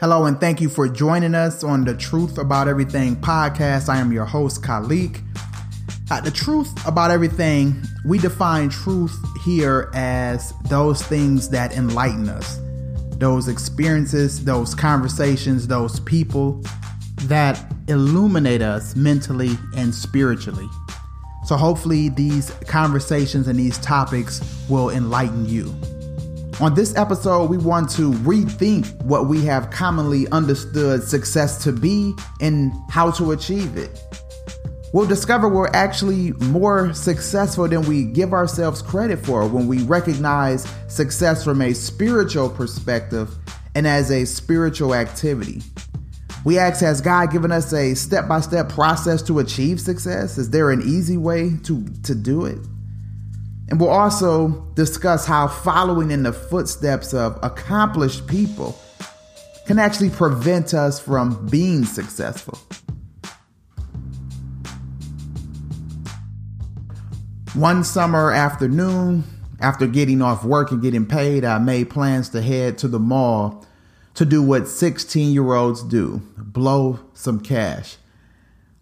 Hello, and thank you for joining us on the Truth About Everything podcast. I am your host, Khalik. Uh, the truth about everything, we define truth here as those things that enlighten us, those experiences, those conversations, those people that illuminate us mentally and spiritually. So, hopefully, these conversations and these topics will enlighten you. On this episode, we want to rethink what we have commonly understood success to be and how to achieve it. We'll discover we're actually more successful than we give ourselves credit for when we recognize success from a spiritual perspective and as a spiritual activity. We ask Has God given us a step by step process to achieve success? Is there an easy way to, to do it? And we'll also discuss how following in the footsteps of accomplished people can actually prevent us from being successful. One summer afternoon, after getting off work and getting paid, I made plans to head to the mall to do what 16 year olds do blow some cash.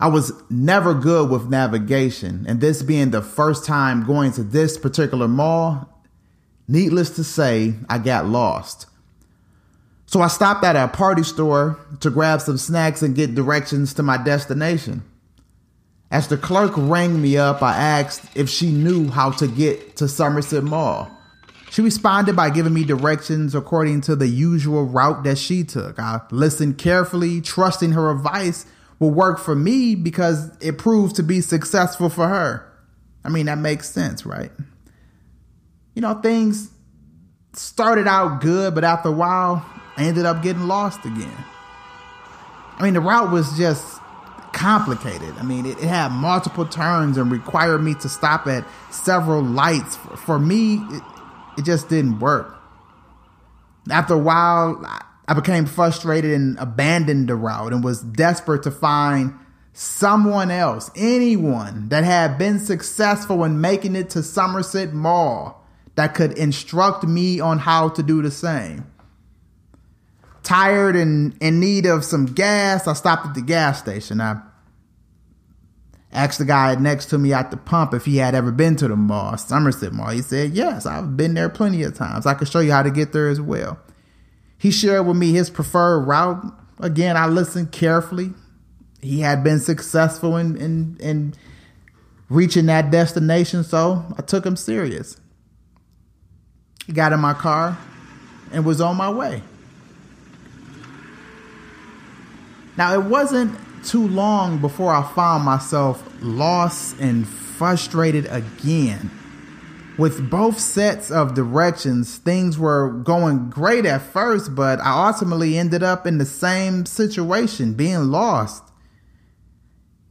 I was never good with navigation, and this being the first time going to this particular mall, needless to say, I got lost. So I stopped at a party store to grab some snacks and get directions to my destination. As the clerk rang me up, I asked if she knew how to get to Somerset Mall. She responded by giving me directions according to the usual route that she took. I listened carefully, trusting her advice will work for me because it proves to be successful for her. I mean, that makes sense, right? You know, things started out good, but after a while, I ended up getting lost again. I mean, the route was just complicated. I mean, it, it had multiple turns and required me to stop at several lights. For me, it, it just didn't work. After a while, I became frustrated and abandoned the route and was desperate to find someone else, anyone that had been successful in making it to Somerset Mall that could instruct me on how to do the same. Tired and in need of some gas, I stopped at the gas station. I asked the guy next to me at the pump if he had ever been to the mall, Somerset Mall. He said, Yes, I've been there plenty of times. I can show you how to get there as well. He shared with me his preferred route. Again, I listened carefully. He had been successful in, in, in reaching that destination, so I took him serious. He got in my car and was on my way. Now, it wasn't too long before I found myself lost and frustrated again. With both sets of directions, things were going great at first, but I ultimately ended up in the same situation, being lost.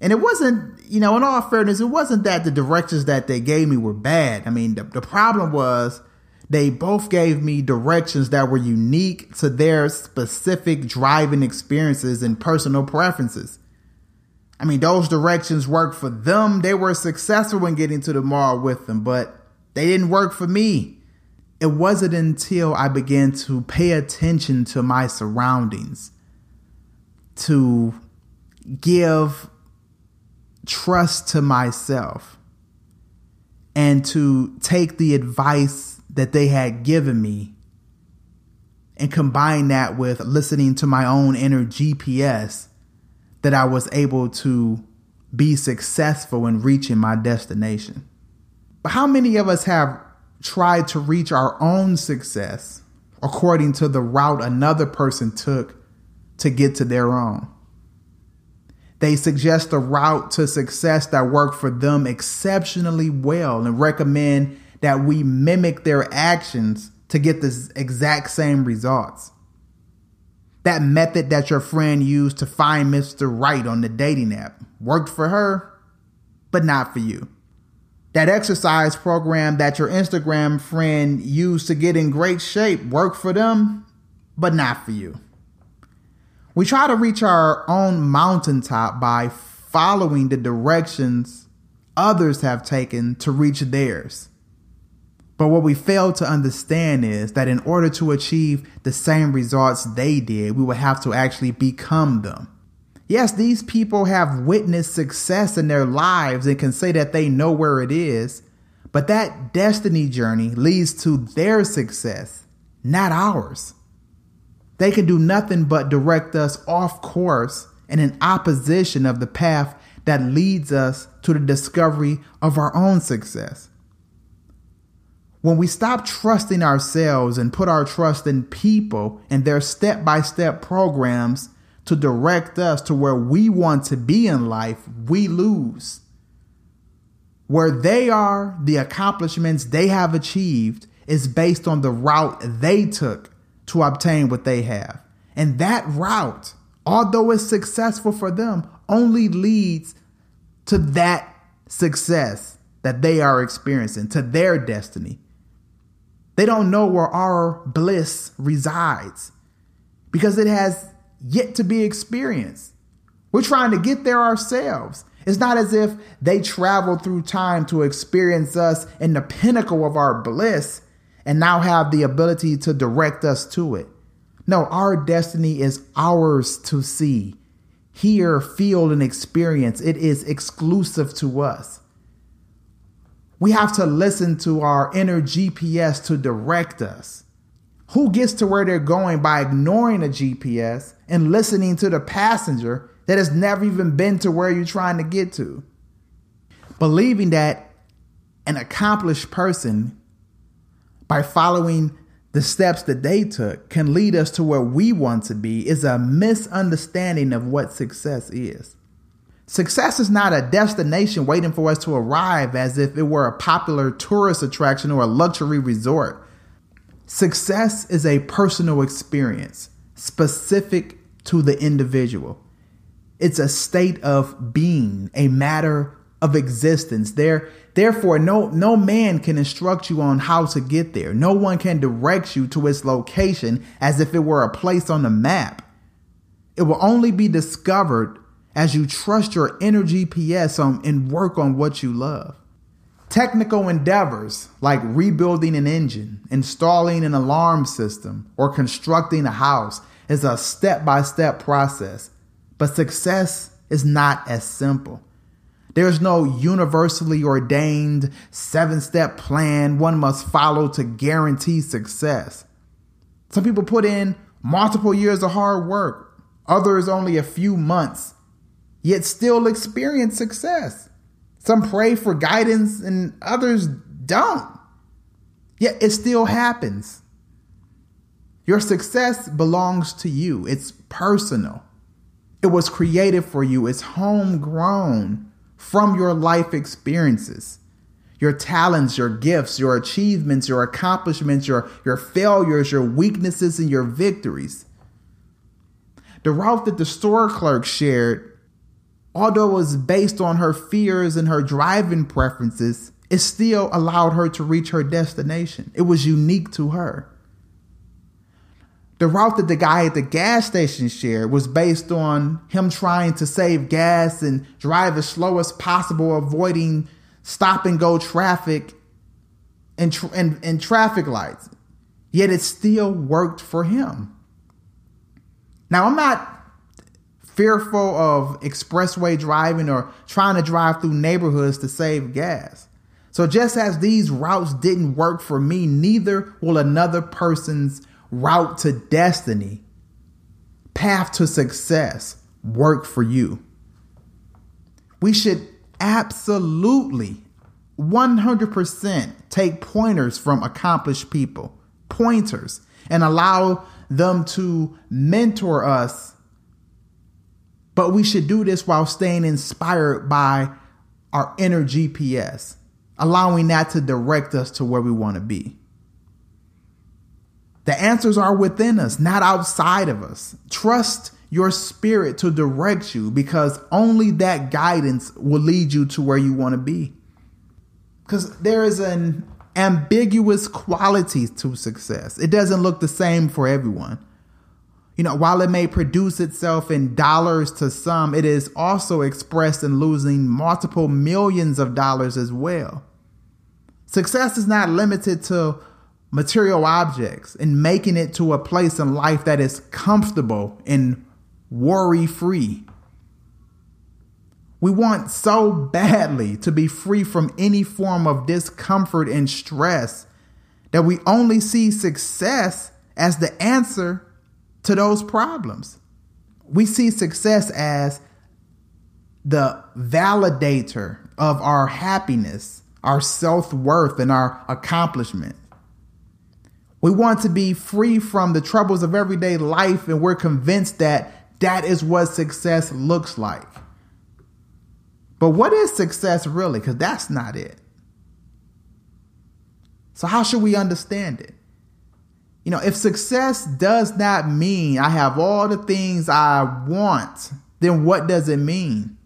And it wasn't, you know, in all fairness, it wasn't that the directions that they gave me were bad. I mean, the, the problem was they both gave me directions that were unique to their specific driving experiences and personal preferences. I mean, those directions worked for them. They were successful in getting to the mall with them, but they didn't work for me. It wasn't until I began to pay attention to my surroundings, to give trust to myself, and to take the advice that they had given me and combine that with listening to my own inner GPS that I was able to be successful in reaching my destination. But how many of us have tried to reach our own success according to the route another person took to get to their own? They suggest a route to success that worked for them exceptionally well and recommend that we mimic their actions to get the exact same results. That method that your friend used to find Mr. Right on the dating app worked for her, but not for you that exercise program that your Instagram friend used to get in great shape worked for them, but not for you. We try to reach our own mountaintop by following the directions others have taken to reach theirs. But what we fail to understand is that in order to achieve the same results they did, we would have to actually become them. Yes, these people have witnessed success in their lives and can say that they know where it is, but that destiny journey leads to their success, not ours. They can do nothing but direct us off course and in opposition of the path that leads us to the discovery of our own success. When we stop trusting ourselves and put our trust in people and their step by step programs to direct us to where we want to be in life, we lose. Where they are, the accomplishments they have achieved is based on the route they took to obtain what they have. And that route, although it's successful for them, only leads to that success that they are experiencing, to their destiny. They don't know where our bliss resides because it has yet to be experienced. We're trying to get there ourselves. It's not as if they traveled through time to experience us in the pinnacle of our bliss and now have the ability to direct us to it. No, our destiny is ours to see, hear, feel, and experience. It is exclusive to us. We have to listen to our inner GPS to direct us. Who gets to where they're going by ignoring a GPS and listening to the passenger that has never even been to where you're trying to get to? Believing that an accomplished person, by following the steps that they took, can lead us to where we want to be is a misunderstanding of what success is. Success is not a destination waiting for us to arrive as if it were a popular tourist attraction or a luxury resort. Success is a personal experience specific to the individual. It's a state of being, a matter of existence. There, therefore, no, no man can instruct you on how to get there. No one can direct you to its location as if it were a place on the map. It will only be discovered as you trust your inner GPS on and work on what you love. Technical endeavors like rebuilding an engine, installing an alarm system, or constructing a house is a step by step process, but success is not as simple. There's no universally ordained seven step plan one must follow to guarantee success. Some people put in multiple years of hard work, others only a few months yet still experience success. Some pray for guidance and others don't. Yet it still happens. Your success belongs to you, it's personal. It was created for you, it's homegrown from your life experiences. Your talents, your gifts, your achievements, your accomplishments, your, your failures, your weaknesses, and your victories. The route that the store clerk shared although it was based on her fears and her driving preferences, it still allowed her to reach her destination. It was unique to her. The route that the guy at the gas station shared was based on him trying to save gas and drive as slow as possible, avoiding stop and go traffic and, and, and traffic lights. Yet it still worked for him. Now, I'm not fearful of expressway driving or trying to drive through neighborhoods to save gas. So, just as these routes didn't work for me, neither will another person's route to destiny, path to success, work for you. We should absolutely 100% take pointers from accomplished people, pointers, and allow them to mentor us but we should do this while staying inspired by our inner GPS, allowing that to direct us to where we want to be. The answers are within us, not outside of us. Trust your spirit to direct you because only that guidance will lead you to where you want to be. Because there is an ambiguous quality to success, it doesn't look the same for everyone. You know, while it may produce itself in dollars to some, it is also expressed in losing multiple millions of dollars as well. Success is not limited to material objects and making it to a place in life that is comfortable and worry free. We want so badly to be free from any form of discomfort and stress that we only see success as the answer to those problems. We see success as the validator of our happiness, our self worth, and our accomplishment. We want to be free from the troubles of everyday life, and we're convinced that that is what success looks like. But what is success really? Because that's not it. So, how should we understand it? You know, if success does not mean I have all the things I want, then what does it mean?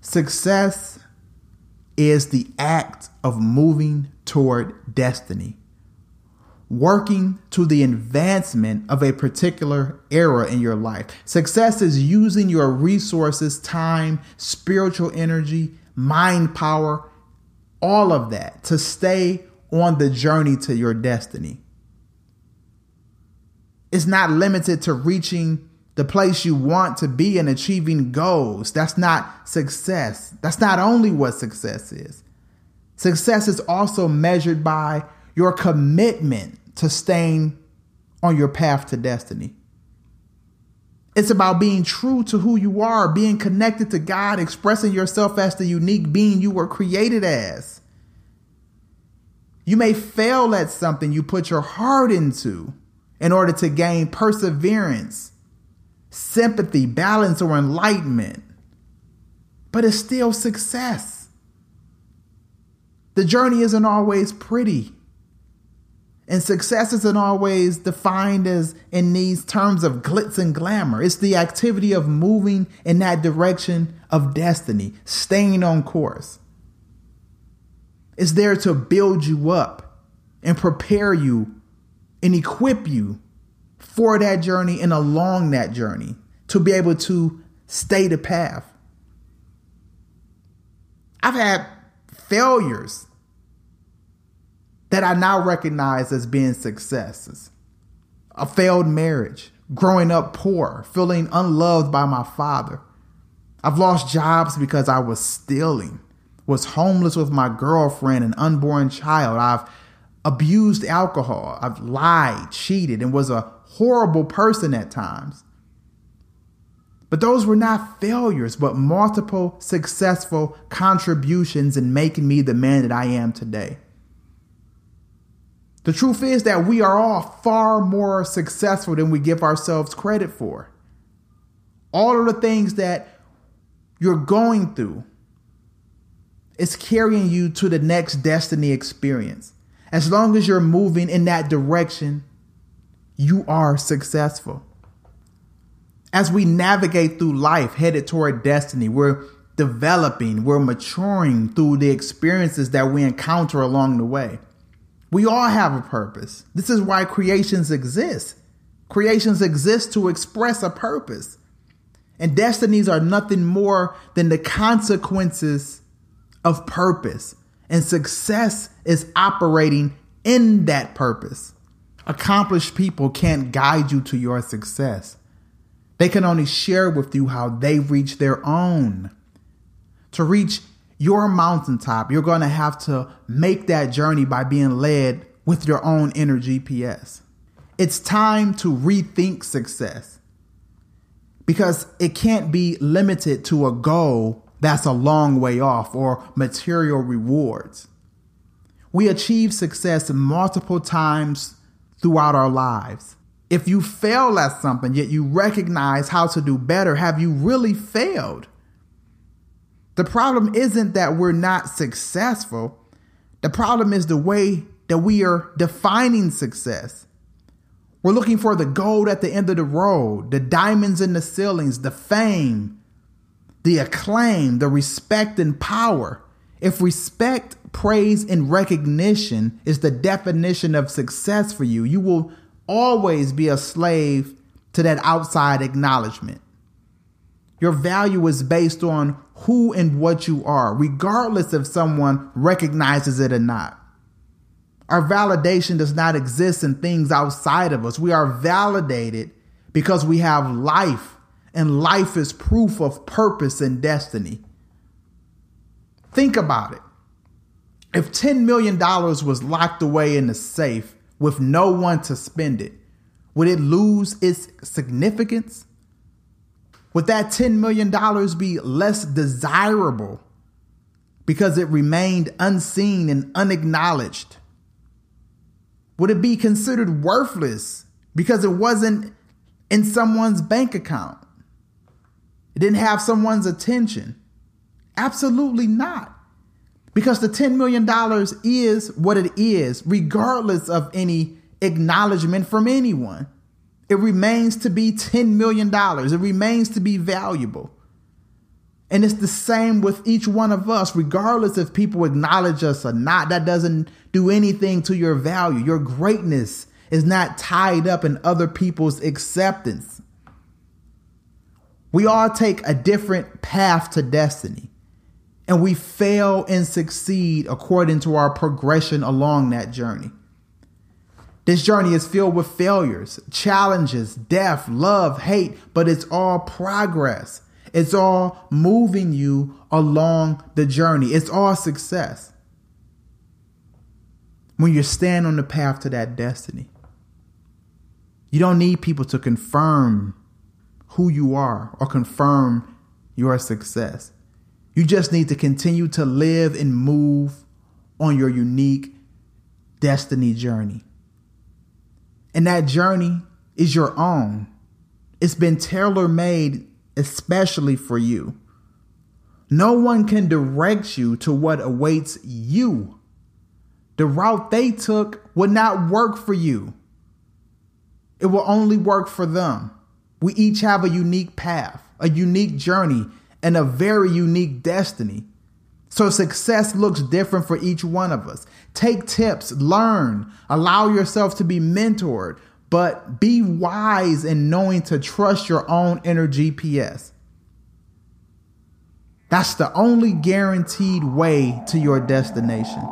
Success is the act of moving toward destiny, working to the advancement of a particular era in your life. Success is using your resources, time, spiritual energy, mind power, all of that to stay on the journey to your destiny. It's not limited to reaching the place you want to be and achieving goals. That's not success. That's not only what success is. Success is also measured by your commitment to staying on your path to destiny. It's about being true to who you are, being connected to God, expressing yourself as the unique being you were created as. You may fail at something you put your heart into in order to gain perseverance, sympathy, balance, or enlightenment, but it's still success. The journey isn't always pretty. And success isn't always defined as in these terms of glitz and glamour. It's the activity of moving in that direction of destiny, staying on course. It's there to build you up and prepare you and equip you for that journey and along that journey to be able to stay the path. I've had failures that I now recognize as being successes. A failed marriage, growing up poor, feeling unloved by my father. I've lost jobs because I was stealing was homeless with my girlfriend and unborn child. I've abused alcohol. I've lied, cheated, and was a horrible person at times. But those were not failures, but multiple successful contributions in making me the man that I am today. The truth is that we are all far more successful than we give ourselves credit for. All of the things that you're going through, it's carrying you to the next destiny experience. As long as you're moving in that direction, you are successful. As we navigate through life headed toward destiny, we're developing, we're maturing through the experiences that we encounter along the way. We all have a purpose. This is why creations exist. Creations exist to express a purpose. And destinies are nothing more than the consequences of purpose, and success is operating in that purpose. Accomplished people can't guide you to your success. They can only share with you how they reach their own. To reach your mountaintop, you're going to have to make that journey by being led with your own inner GPS. It's time to rethink success because it can't be limited to a goal that's a long way off, or material rewards. We achieve success multiple times throughout our lives. If you fail at something, yet you recognize how to do better, have you really failed? The problem isn't that we're not successful. The problem is the way that we are defining success. We're looking for the gold at the end of the road, the diamonds in the ceilings, the fame, the acclaim, the respect and power. If respect, praise, and recognition is the definition of success for you, you will always be a slave to that outside acknowledgement. Your value is based on who and what you are, regardless if someone recognizes it or not. Our validation does not exist in things outside of us. We are validated because we have life, and life is proof of purpose and destiny. Think about it. If $10 million was locked away in a safe with no one to spend it, would it lose its significance? Would that $10 million be less desirable because it remained unseen and unacknowledged? Would it be considered worthless because it wasn't in someone's bank account? It didn't have someone's attention? Absolutely not. Because the $10 million is what it is, regardless of any acknowledgement from anyone. It remains to be $10 million. It remains to be valuable. And it's the same with each one of us, regardless if people acknowledge us or not. That doesn't do anything to your value. Your greatness is not tied up in other people's acceptance. We all take a different path to destiny, and we fail and succeed according to our progression along that journey. This journey is filled with failures, challenges, death, love, hate, but it's all progress. It's all moving you along the journey. It's all success. When you stand on the path to that destiny, you don't need people to confirm who you are or confirm your success. You just need to continue to live and move on your unique destiny journey. And that journey is your own. It's been tailor made especially for you. No one can direct you to what awaits you. The route they took would not work for you. It will only work for them. We each have a unique path, a unique journey, and a very unique destiny. So success looks different for each one of us. Take tips, learn, allow yourself to be mentored, but be wise in knowing to trust your own inner GPS. That's the only guaranteed way to your destination.